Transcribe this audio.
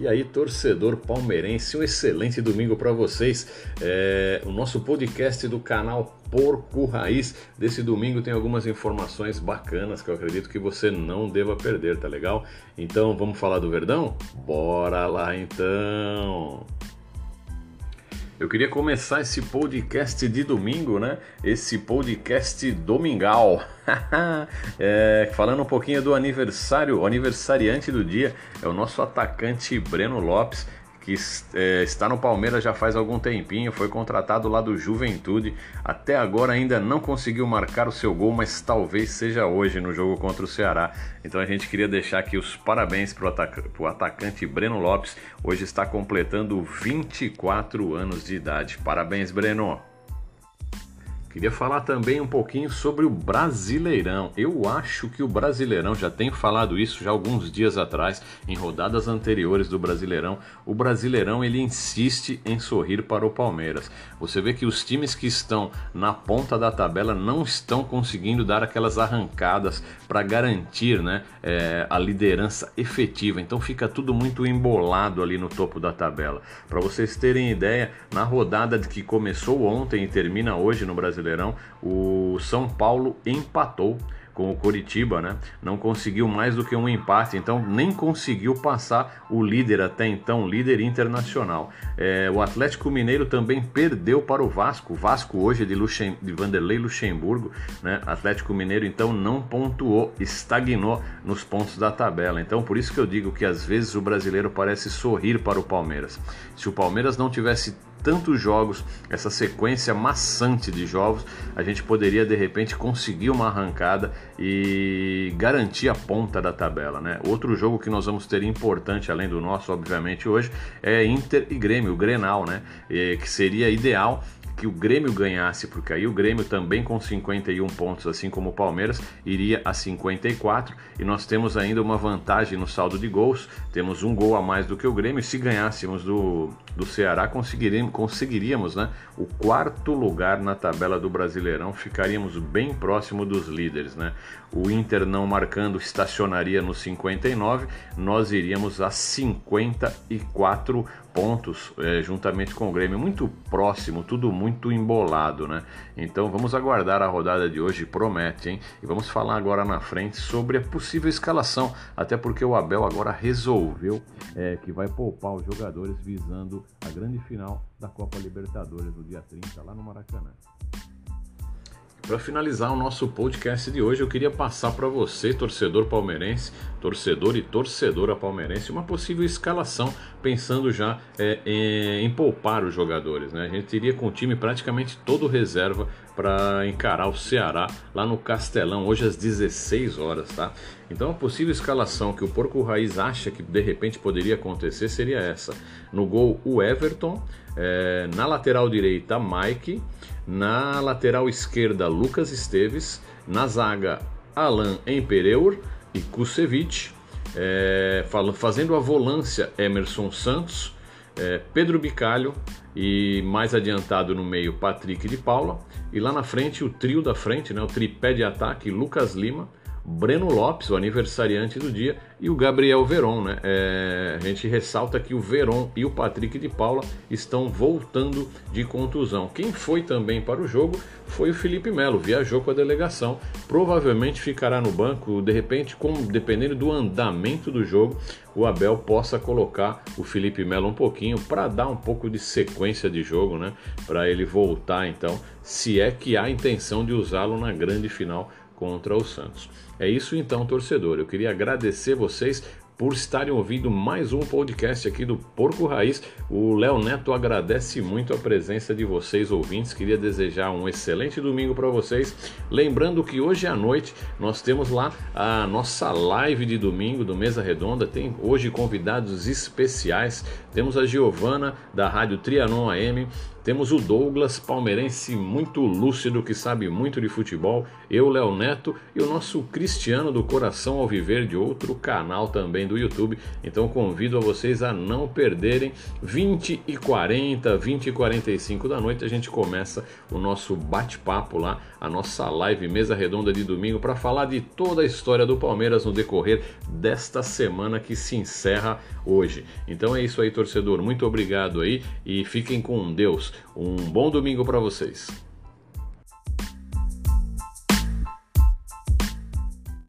E aí, torcedor palmeirense, um excelente domingo para vocês. É, o nosso podcast do canal Porco Raiz desse domingo tem algumas informações bacanas que eu acredito que você não deva perder, tá legal? Então vamos falar do Verdão? Bora lá então! Eu queria começar esse podcast de domingo, né? Esse podcast domingal. é, falando um pouquinho do aniversário, o aniversariante do dia é o nosso atacante Breno Lopes que é, está no Palmeiras já faz algum tempinho, foi contratado lá do Juventude, até agora ainda não conseguiu marcar o seu gol, mas talvez seja hoje no jogo contra o Ceará. Então a gente queria deixar aqui os parabéns para o atac atacante Breno Lopes, hoje está completando 24 anos de idade. Parabéns, Breno! Queria falar também um pouquinho sobre o Brasileirão. Eu acho que o Brasileirão, já tenho falado isso já alguns dias atrás, em rodadas anteriores do Brasileirão, o Brasileirão ele insiste em sorrir para o Palmeiras. Você vê que os times que estão na ponta da tabela não estão conseguindo dar aquelas arrancadas para garantir né, é, a liderança efetiva. Então fica tudo muito embolado ali no topo da tabela. Para vocês terem ideia, na rodada que começou ontem e termina hoje no Brasileirão, Brasileirão, o São Paulo empatou com o Coritiba, né? Não conseguiu mais do que um empate, então nem conseguiu passar o líder até então, líder internacional. É, o Atlético Mineiro também perdeu para o Vasco. Vasco hoje é de, Luxem, de Vanderlei Luxemburgo, né? Atlético Mineiro então não pontuou, estagnou nos pontos da tabela. Então por isso que eu digo que às vezes o brasileiro parece sorrir para o Palmeiras. Se o Palmeiras não tivesse tantos jogos, essa sequência maçante de jogos, a gente poderia de repente conseguir uma arrancada e garantir a ponta da tabela, né? Outro jogo que nós vamos ter importante, além do nosso, obviamente, hoje, é Inter e Grêmio, o Grenal, né? E, que seria ideal que o Grêmio ganhasse, porque aí o Grêmio também com 51 pontos, assim como o Palmeiras, iria a 54 e nós temos ainda uma vantagem no saldo de gols, temos um gol a mais do que o Grêmio. Se ganhássemos do, do Ceará, conseguiríamos, conseguiríamos né, o quarto lugar na tabela do Brasileirão, ficaríamos bem próximo dos líderes. Né? O Inter não marcando estacionaria no 59, nós iríamos a 54 pontos, é, juntamente com o Grêmio, muito próximo, tudo muito embolado, né? Então vamos aguardar a rodada de hoje, promete, hein? E vamos falar agora na frente sobre a possível escalação, até porque o Abel agora resolveu é, que vai poupar os jogadores visando a grande final da Copa Libertadores no dia 30 lá no Maracanã. Para finalizar o nosso podcast de hoje, eu queria passar para você, torcedor palmeirense, torcedor e torcedora palmeirense, uma possível escalação, pensando já é, em, em, poupar os jogadores. Né? A gente iria com o time praticamente todo reserva para encarar o Ceará lá no Castelão, hoje às 16 horas. Tá? Então, a possível escalação que o Porco Raiz acha que de repente poderia acontecer seria essa: no gol, o Everton, é, na lateral direita, Mike. Na lateral esquerda, Lucas Esteves. Na zaga, Alan Empereur e Kusevich. É, fazendo a volância, Emerson Santos. É, Pedro Bicalho e mais adiantado no meio, Patrick de Paula. E lá na frente, o trio da frente, né, o tripé de ataque, Lucas Lima. Breno Lopes, o aniversariante do dia, e o Gabriel Veron. Né? É, a gente ressalta que o Veron e o Patrick de Paula estão voltando de contusão. Quem foi também para o jogo foi o Felipe Melo, viajou com a delegação, provavelmente ficará no banco, de repente, como, dependendo do andamento do jogo, o Abel possa colocar o Felipe Melo um pouquinho para dar um pouco de sequência de jogo, né? Para ele voltar então, se é que há intenção de usá-lo na grande final contra o Santos. É isso então, torcedor. Eu queria agradecer vocês por estarem ouvindo mais um podcast aqui do Porco Raiz. O Léo Neto agradece muito a presença de vocês, ouvintes. Queria desejar um excelente domingo para vocês. Lembrando que hoje à noite nós temos lá a nossa live de domingo do Mesa Redonda. Tem hoje convidados especiais. Temos a Giovana da Rádio Trianon AM Temos o Douglas, palmeirense muito lúcido, que sabe muito de futebol. Eu, Léo Neto e o nosso Cristiano do Coração ao Viver de outro canal também do YouTube. Então convido a vocês a não perderem 20 e 40, 20 e 45 da noite. A gente começa o nosso bate-papo lá, a nossa live mesa redonda de domingo para falar de toda a história do Palmeiras no decorrer desta semana que se encerra hoje. Então é isso aí, torcedor. Muito obrigado aí e fiquem com Deus. Um bom domingo para vocês.